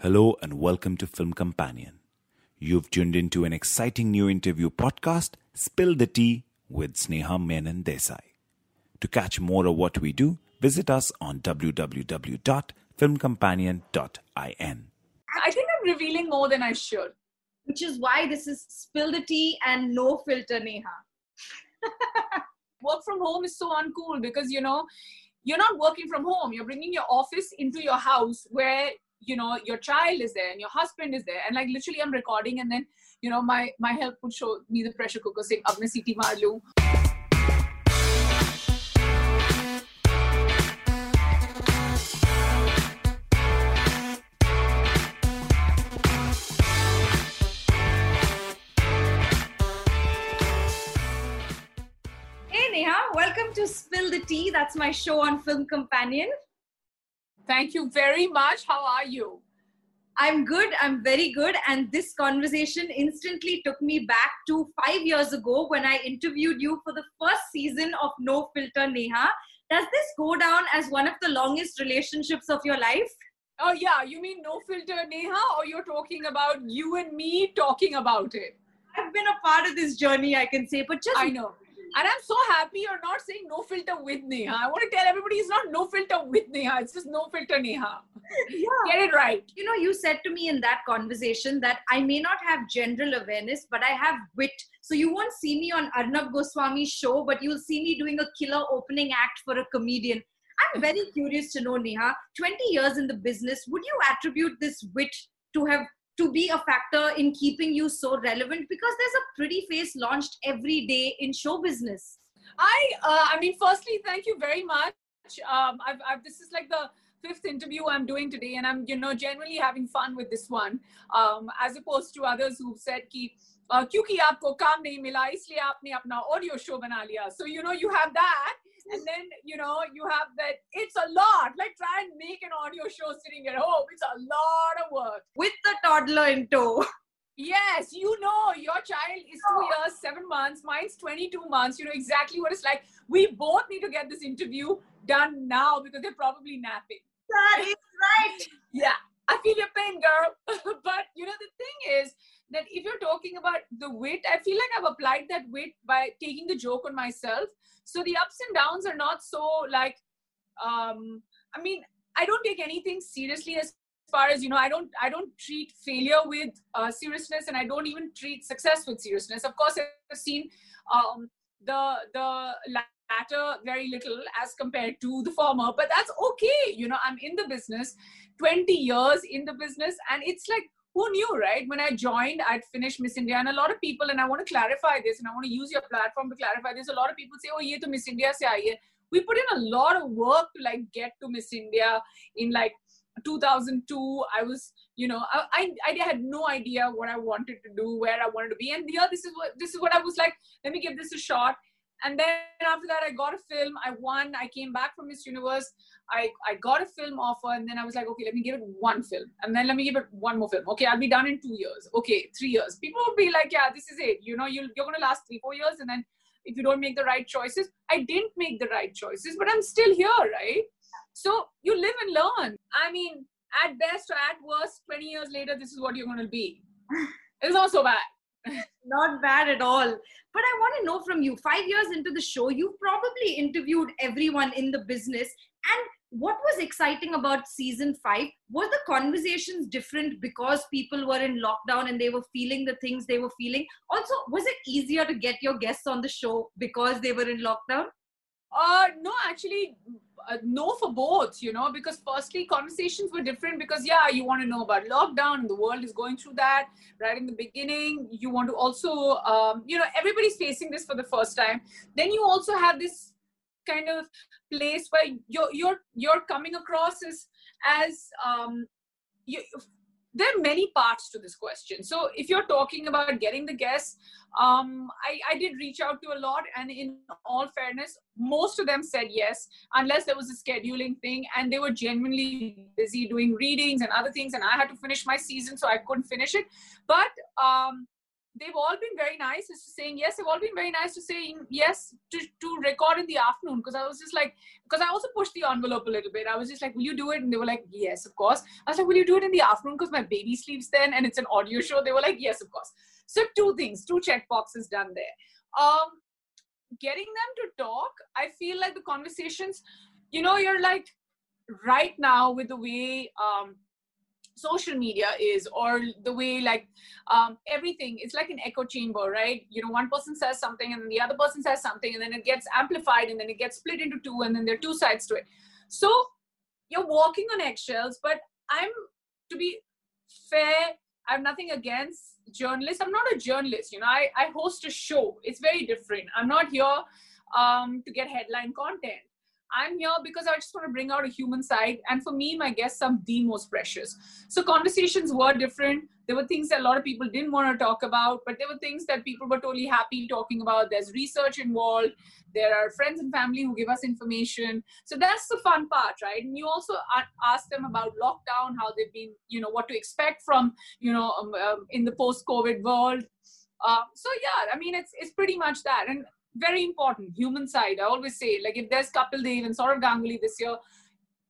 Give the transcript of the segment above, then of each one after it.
Hello and welcome to Film Companion. You've tuned into an exciting new interview podcast, Spill the Tea with Sneha Menon Desai. To catch more of what we do, visit us on www.filmcompanion.in. I think I'm revealing more than I should. which is why this is spill the tea and no filter neha Work from home is so uncool because, you know, you're not working from home. You're bringing your office into your house where, you know, your child is there and your husband is there. And like literally I'm recording and then, you know, my, my help would show me the pressure cooker saying, Ab main seeti hey neha welcome to spill the tea. That's my show on film companion Thank you very much. How are you? i'm good i'm very good and this conversation instantly took me back to five years ago when i interviewed you for the first season of no filter neha does this go down as one of the longest relationships of your life Oh, yeah. You mean no filter, Neha? Or you're talking about you and me talking about it? i've been a part of this journey i can say but just I know. And I'm so happy you're not saying no filter with Neha. I want to tell everybody it's not no filter with Neha. It's just no filter Neha. yeah. Get it right. you know, you said to me in that conversation that I may not have general awareness, but I have wit. So you won't see me on Arnab Goswami's show, but you'll see me doing a killer opening act for a comedian. I'm very curious to know, Neha, 20 years in the business, would you attribute this wit to have to be a factor in keeping you so relevant? Because there's a pretty face launched every day in show business. I, uh, I mean, firstly, thank you very much. Um, I've, I've, this is like the fifth interview I'm doing today, and I'm, you know, generally having fun with this one, um, as opposed to others who've said कि uh, क्योंकि आपको काम नहीं मिला इसलिए आपने अपना audio show बना लिया. So you know you have that, and then you know you have that. It's a lot. Like try and make an audio show sitting at home. It's a lot of work. With the toddler in tow. Yes, you know, your child is two years, seven months, mine's 22 months. You know exactly what it's like. We both need to get this interview done now because they're probably napping. That is right. Yeah, I feel your pain, girl. but you know, the thing is that if you're talking about the wit, I feel like I've applied that wit by taking the joke on myself. So the ups and downs are not so like, um, I mean, I don't take anything seriously as far as you know i don't i don't treat failure with uh, seriousness and i don't even treat success with seriousness of course i've seen um, the the latter very little as compared to the former but that's okay you know i'm in the business 20 years in the business and it's like who knew right? When i joined i'd finished miss india and a lot of people and i want to clarify this and i want to use your platform to clarify this a lot of people say oh ye to miss india se aayi we put in a lot of work to like get to miss india in like 2002 i was you know I, I i had no idea what i wanted to do where i wanted to be and yeah this is what this is what i was like let me give this a shot and then after that i got a film. I won. I came back from miss universe. I i got a film offer and then i was like okay let me give it one film. And then let me give it one more film. Okay i'll be done in two years. Okay three years. People will be like yeah this is it. You know you'll, you're to last three four years and then if you don't make the right choices i didn't make the right choices but i'm still here right? So you live and learn. I mean, at best or at worst, 20 years later, this is what you're to be. It's not so bad. Not bad at all. But I want to know from you five years into the show, you've probably interviewed everyone in the business. And what was exciting about season five? Were the conversations different because people were in lockdown and they were feeling the things they were feeling? Also, was it easier to get your guests on the show because they were in lockdown? Uh, no, actually, uh, no for both, you know, because firstly, conversations were different because, yeah, you want to know about lockdown the world is going through that right in the beginning. You want to also, um, you know, everybody's facing this for the first time. Then you also have this kind of place where you're you're you're coming across as as um, you, there are many parts to this question. So if you're talking about getting the guests, um, I, I did reach out to a lot, and in all fairness, most of them said yes, unless there was a scheduling thing, and they were genuinely busy doing readings and other things, and I had to finish my season, so I couldn't finish it. But um, they've all been very nice as to saying yes. They've all been very nice to saying yes to, to record in the afternoon because I was just like, because I also pushed the envelope a little bit. I was just like, will you do it? And they were like, yes, of course. I was like, will you do it in the afternoon because my baby sleeps then and it's an audio show? They were like, yes, of course. So two things, two check boxes done there. Um, getting them to talk, I feel like the conversations, you know, you're like right now with the way um, social media is or the way like um, everything it's like an echo chamber right? You know one person says something and then the other person says something and then it gets amplified and then it gets split into two and then there are two sides to it. So you're walking on eggshells but i'm to be fair i have nothing against journalists. I'm not a journalist you know i, I host a show. It's very different. I'm not here um, to get headline content I'm here because I just want to bring out a human side. And for me, my guests are the most precious. So conversations were different. There were things that a lot of people didn't want to talk about, but there were things that people were totally happy talking about. There's research involved. There are friends and family who give us information. So that's the fun part, right? And you also ask them about lockdown, how they've been, you know, what to expect from, you know, um, um, in the post-COVID world. Uh, so yeah, I mean, it's it's pretty much that. And very important human side. I always say like if there's Kapil Dev and Sourav Ganguly this year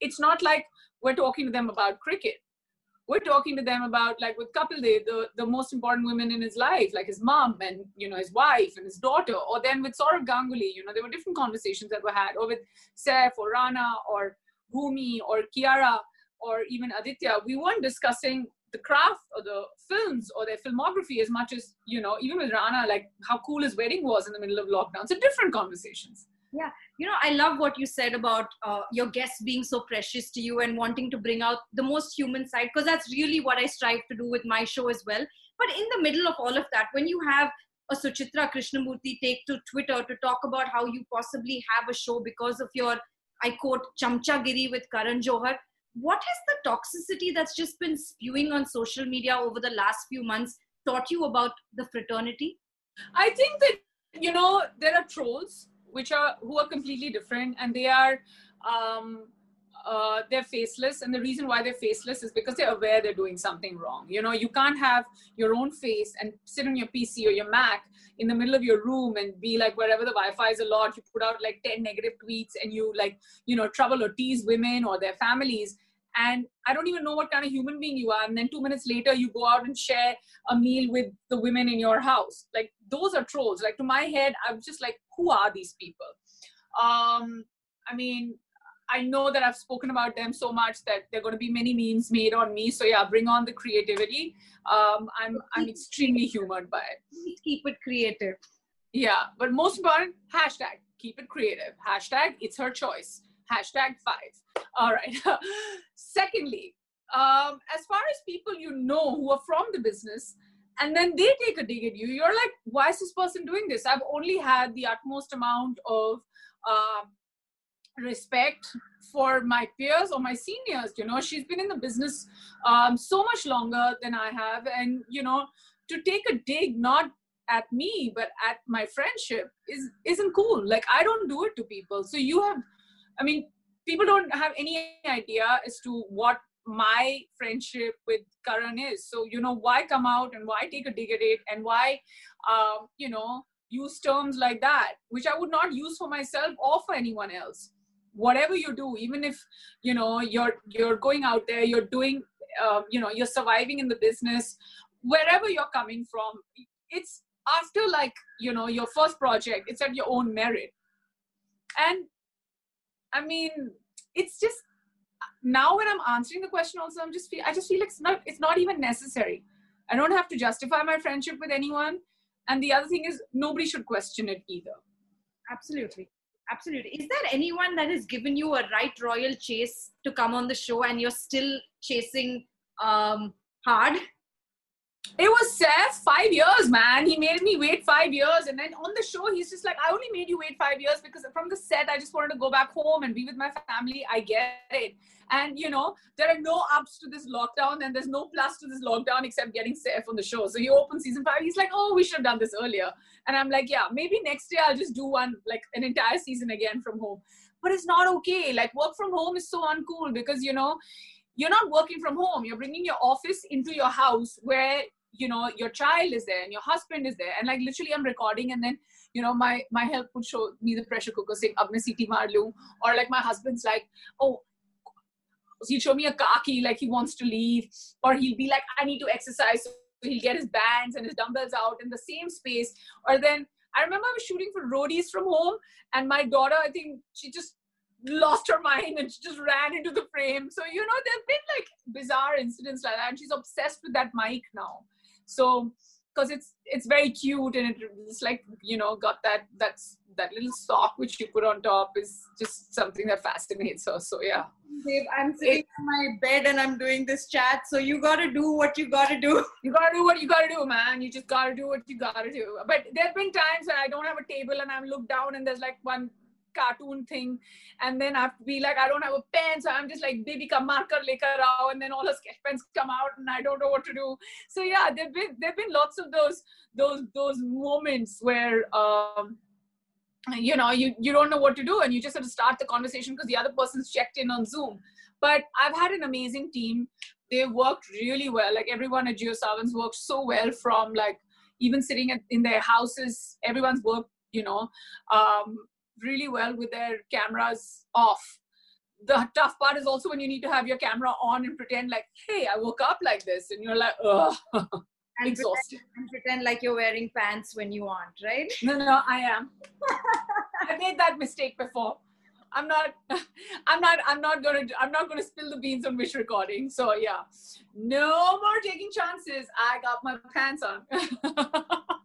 it's not like we're talking to them about cricket. We're talking to them about like with Kapil Dev the, the most important women in his life like his mom and you know his wife and his daughter. Or then with Sourav Ganguly you know there were different conversations that were had or with Saif or Rana or Bhumi or Kiara or even Aditya. We weren't discussing the craft or the films or their filmography as much as you know even with rana like how cool his wedding was in the middle of lockdown. So different conversations. Yeah. You know i love what you said about uh, your guests being so precious to you and wanting to bring out the most human side because that's really what i strive to do with my show as well. But in the middle of all of that when you have a Suchitra Krishnamoorthi take to Twitter to talk about how you possibly have a show because of your, I quote, chamchagiri with Karan Johar what has the toxicity that's just been spewing on social media over the last few months taught you about the fraternity? I think that you know there are trolls which are who are completely different, and they are um, uh, they're faceless. And the reason why they're faceless is because they're aware they're doing something wrong. You know you can't have your own face and sit on your pc or your mac in the middle of your room and be like wherever the wi-fi is a lot you put out like 10 negative tweets and you like you know trouble or tease women or their families and I don't even know what kind of human being you are. And then two minutes later, you go out and share a meal with the women in your house. Like those are trolls. Like to my head, I'm just like, who are these people? Um, I mean, I know that I've spoken about them so much that there are going to be many memes made on me. So yeah, bring on the creativity. Um, I'm I'm extremely humored by it. Keep it creative. Yeah, but most important, hashtag keep it creative. Hashtag it's her choice. Hashtag five. All right. Secondly, um, as far as people you know who are from the business, and then they take a dig at you, you're like, why is this person doing this? I've only had the utmost amount of uh, respect for my peers or my seniors. You know, she's been in the business um, so much longer than I have, and you know, to take a dig not at me but at my friendship is isn't cool. Like I don't do it to people. So you have I mean, people don't have any idea as to what my friendship with Karan is. So, you know, why come out and why take a dig at it and why, um, you know, use terms like that, which I would not use for myself or for anyone else. Whatever you do, even if, you know, you're, you're going out there, you're doing, uh, you know, you're surviving in the business, wherever you're coming from, it's after like, you know, your first project, it's at your own merit. And I mean, it's just now when I'm answering the question, also I'm just feel I just feel like it's not it's not even necessary. I don't have to justify my friendship with anyone. And the other thing is nobody should question it either. Absolutely. Absolutely. Is there anyone that has given you a right royal chase to come on the show and you're still chasing um, hard? It was Saif, five years, man. He made me wait five years. And then on the show, he's just like, I only made you wait five years because from the set, I just wanted to go back home and be with my family. I get it. And, you know, there are no ups to this lockdown and there's no plus to this lockdown except getting Saif on the show. So he opened season five. He's like, oh, we should have done this earlier. And I'm like, yeah, maybe next year I'll just do one, like an entire season again from home. But it's not okay. Like, work from home is so uncool because, you know, you're not working from home. You're bringing your office into your house where you know your child is there and your husband is there. And like literally i'm recording and then you know my my help would show me the pressure cooker saying ab main seeti or like my husband's like oh he'll show me a kaki like he wants to leave. Or he'll be like i need to exercise. So he'll get his bands and his dumbbells out in the same space. Or then i remember i was shooting for roadies from home and my daughter i think she just lost her mind and she just ran into the frame. So you know there have been like bizarre incidents like that and she's obsessed with that mic now so because it's it's very cute and it's like you know got that that's that little sock which you put on top is just something that fascinates her. So yeah. Babe, i'm sitting it, on my bed and i'm doing this chat so you gotta do what you gotta do. You gotta do what you gotta do man. You just gotta do what you gotta do. But there have been times when i don't have a table and i'm looked down and there's like one cartoon thing. And then I have to be like I don't have a pen so I'm just like baby ka marker lekar aao and then all the sketch pens come out and I don't know what to do. So yeah there've been there've been lots of those those those moments where um you know you you don't know what to do and you just have to start the conversation because the other person's checked in on zoom. But i've had an amazing team. They worked really well. Like everyone at JioSaavns worked so well from like even sitting in their houses everyone's worked you know um, really well with their cameras off. The tough part is also when you need to have your camera on and pretend like, hey, I woke up like this, and you're like, ugh. and exhausted. Pretend, and pretend like you're wearing pants when you aren't, right? No, no, I am. I made that mistake before. I'm not, I'm not, I'm not gonna, I'm not gonna spill the beans on which recording. So yeah, no more taking chances. I got my pants on.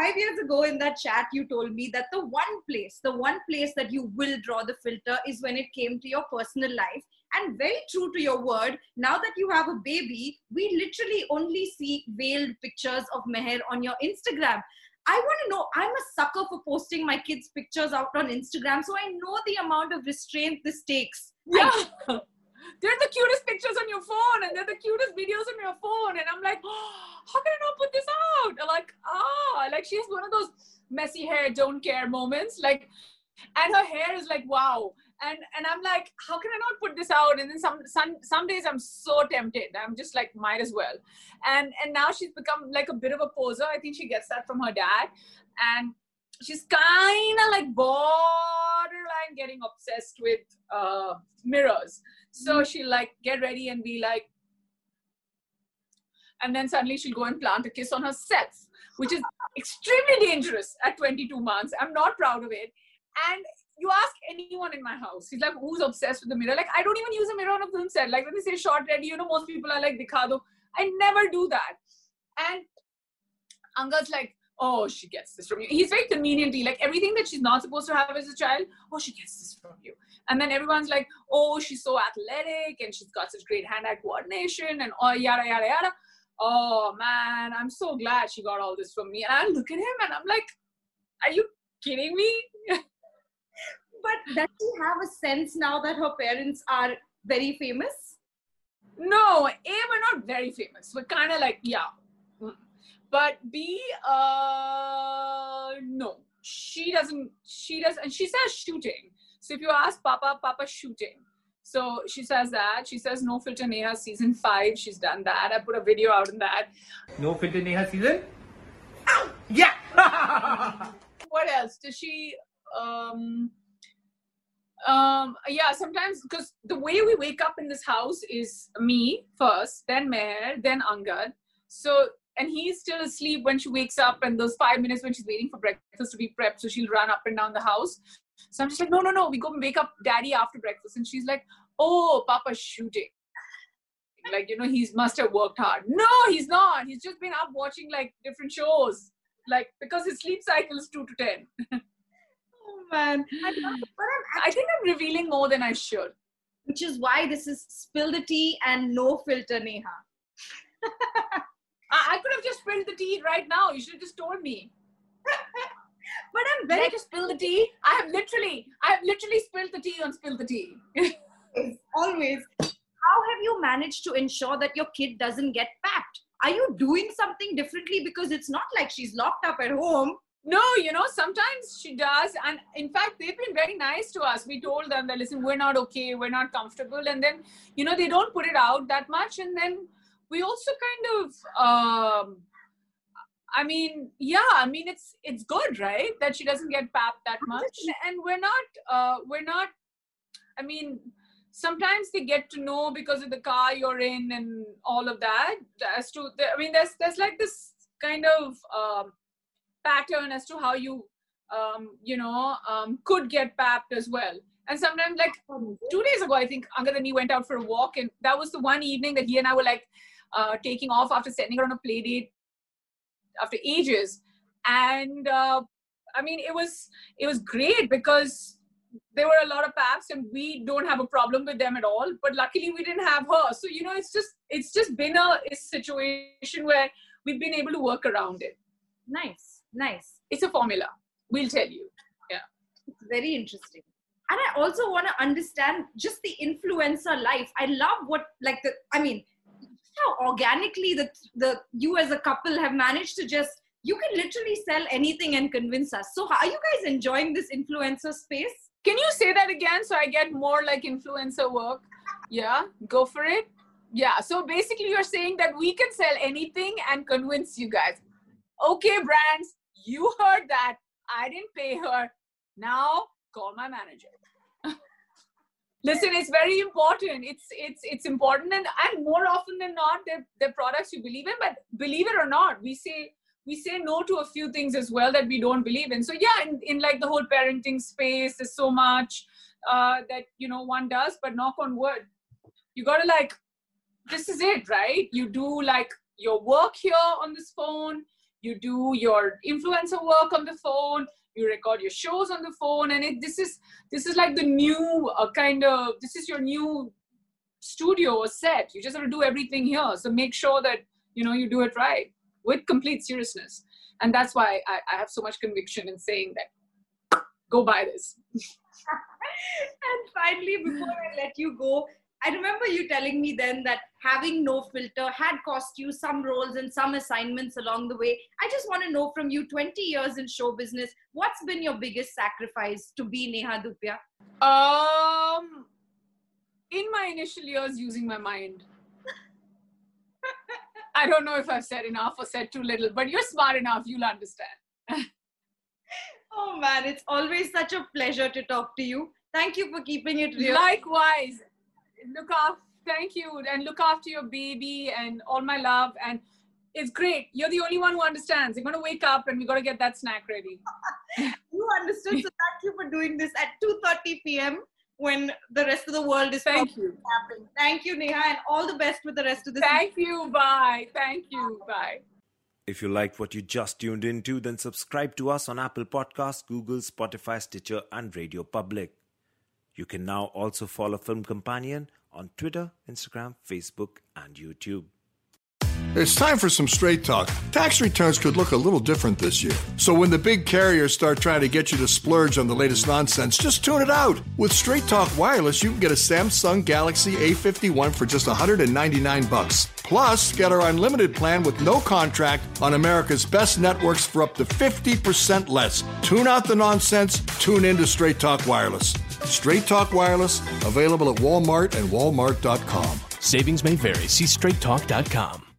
five years ago in that chat, you told me that the one place, the one place that you will draw the filter is when it came to your personal life. And very true to your word, now that you have a baby, we literally only see veiled pictures of Meher on your Instagram. I want to know, I'm a sucker for posting my kids' pictures out on Instagram, so I know the amount of restraint this takes. Yeah. I- they're the cutest pictures on your phone and they're the cutest videos on your phone. And I'm like, oh, how can I not put this out? I'm like, ah, like she's one of those messy hair, don't care moments. Like, and her hair is like, wow. And and I'm like, how can I not put this out? And then some some some days I'm so tempted. I'm just like, might as well. And and now she's become like a bit of a poser. I think she gets that from her dad. And she's kind of like borderline getting obsessed with uh, mirrors. So mm-hmm. she'll like get ready and be like, and then suddenly she'll go and plant a kiss on herself, which is extremely dangerous at 22 months. I'm not proud of it. And you ask anyone in my house, he's like, who's obsessed with the mirror? Like, I don't even use a mirror on a film set. Like, when they say short ready, you know, most people are like, dikhado. I never do that. And Angad's like, oh, she gets this from you. He's very conveniently, like everything that she's not supposed to have as a child, oh, she gets this from you. And then everyone's like, oh, she's so athletic and she's got such great hand eye coordination and oh, yada, yada, yada. Oh, man, I'm so glad she got all this from me. And I look at him and I'm like, are you kidding me? but does she have a sense now that her parents are very famous? No, A, we're not very famous. We're kind of like, yeah. But B, uh, no. She doesn't, she does, and she says shooting. So if you ask Papa, Papa shooting. So she says that. She says No Filter Neha season five. She's done that. I put a video out on that. No Filter Neha season? Yeah! what else? Does she um um yeah sometimes because the way we wake up in this house is me first then Meher then Angad so and he's still asleep when she wakes up and those five minutes when she's waiting for breakfast to be prepped so she'll run up and down the house So I'm just like, no, no, no. We go and wake up daddy after breakfast. And she's like, oh, Papa's shooting. Like, you know, he's must have worked hard. No, he's not. He's just been up watching like different shows. Like, because his sleep cycle is two to 10. oh, man. I, I'm I think I'm revealing more than I should. Which is why this is spill the tea and no filter, Neha. I, could have just spilled the tea right now. You should have just told me. but I'm Did very I just spill the tea? I have literally, I have literally spilled the tea on spill the tea. always. How have you managed to ensure that your kid doesn't get papped? Are you doing something differently? Because it's not like she's locked up at home. No, you know, sometimes she does. And in fact, they've been very nice to us. We told them that, listen, we're not okay, we're not comfortable. And then, you know, they don't put it out that much. And then we also kind of, um, I mean, yeah, I mean, it's it's good, right? That she doesn't get papped that much. And we're not, uh, we're not, I mean, sometimes they get to know because of the car you're in and all of that as to i mean there's there's like this kind of um, pattern as to how you um, you know um, could get papped as well and sometimes like two days ago i think angad and he went out for a walk and that was the one evening that he and i were like uh, taking off after sending her on a play date after ages. And uh, i mean it was it was great because there were a lot of paps and we don't have a problem with them at all. But luckily we didn't have her. So you know it's just it's just been a, a situation where we've been able to work around it. Nice, nice. it's a formula. We'll tell you. Yeah. It's very interesting. And I also want to understand just the influencer life. I love what, like the, I mean, how organically the the you as a couple have managed to just you can literally sell anything and convince us. So, are you guys enjoying this influencer space? can you say that again so i get more like influencer work? Yeah go for it. Yeah so basically you're saying that we can sell anything and convince you guys. Okay brands you heard that. I didn't pay her. Now call my manager listen it's very important. It's it's it's important and and more often than not they're, they're products you believe in but believe it or not we say we say no to a few things as well that we don't believe in. So yeah in, in like the whole parenting space there's so much uh, that you know one does but knock on wood you gotta like this is it right? You do like your work here on this phone you do your influencer work on the phone you record your shows on the phone and it this is this is like the new uh, kind of this is your new studio or set. You just have to do everything here. So make sure that you know you do it right with complete seriousness. And that's why i, I have so much conviction in saying that go buy this. And finally, before I let you go, I remember you telling me then that having no filter had cost you some roles and some assignments along the way. I just want to know from you 20 years in show business, what's been your biggest sacrifice to be Neha Dhupia? um in my initial years using my mind i don't know if i've said enough or said too little but you're smart enough you'll understand Oh man, it's always such a pleasure to talk to you. Thank you for keeping it real. Likewise. Look after, thank you. And look after your baby and all my love. And it's great. You're the only one who understands. You're going to wake up and we got to get that snack ready. you understood. So thank you for doing this at 2.30 p.m. when the rest of the world is Thank probably you. napping. Thank you, Neha, and all the best with the rest of the Thank you. Bye. Thank you. Bye. If you liked what you just tuned into, then subscribe to us on Apple Podcasts, Google, Spotify, Stitcher, and Radio Public. You can now also follow Film Companion on Twitter, Instagram, Facebook, and YouTube. It's time for some straight talk. Tax returns could look a little different this year. So when the big carriers start trying to get you to splurge on the latest nonsense, just tune it out. With Straight Talk Wireless, you can get a Samsung Galaxy A51 for just 199 bucks. Plus, get our unlimited plan with no contract on America's best networks for up to 50% less. Tune out the nonsense, tune in to Straight Talk Wireless. Straight Talk Wireless, available at Walmart and walmart.com. Savings may vary. See straighttalk.com.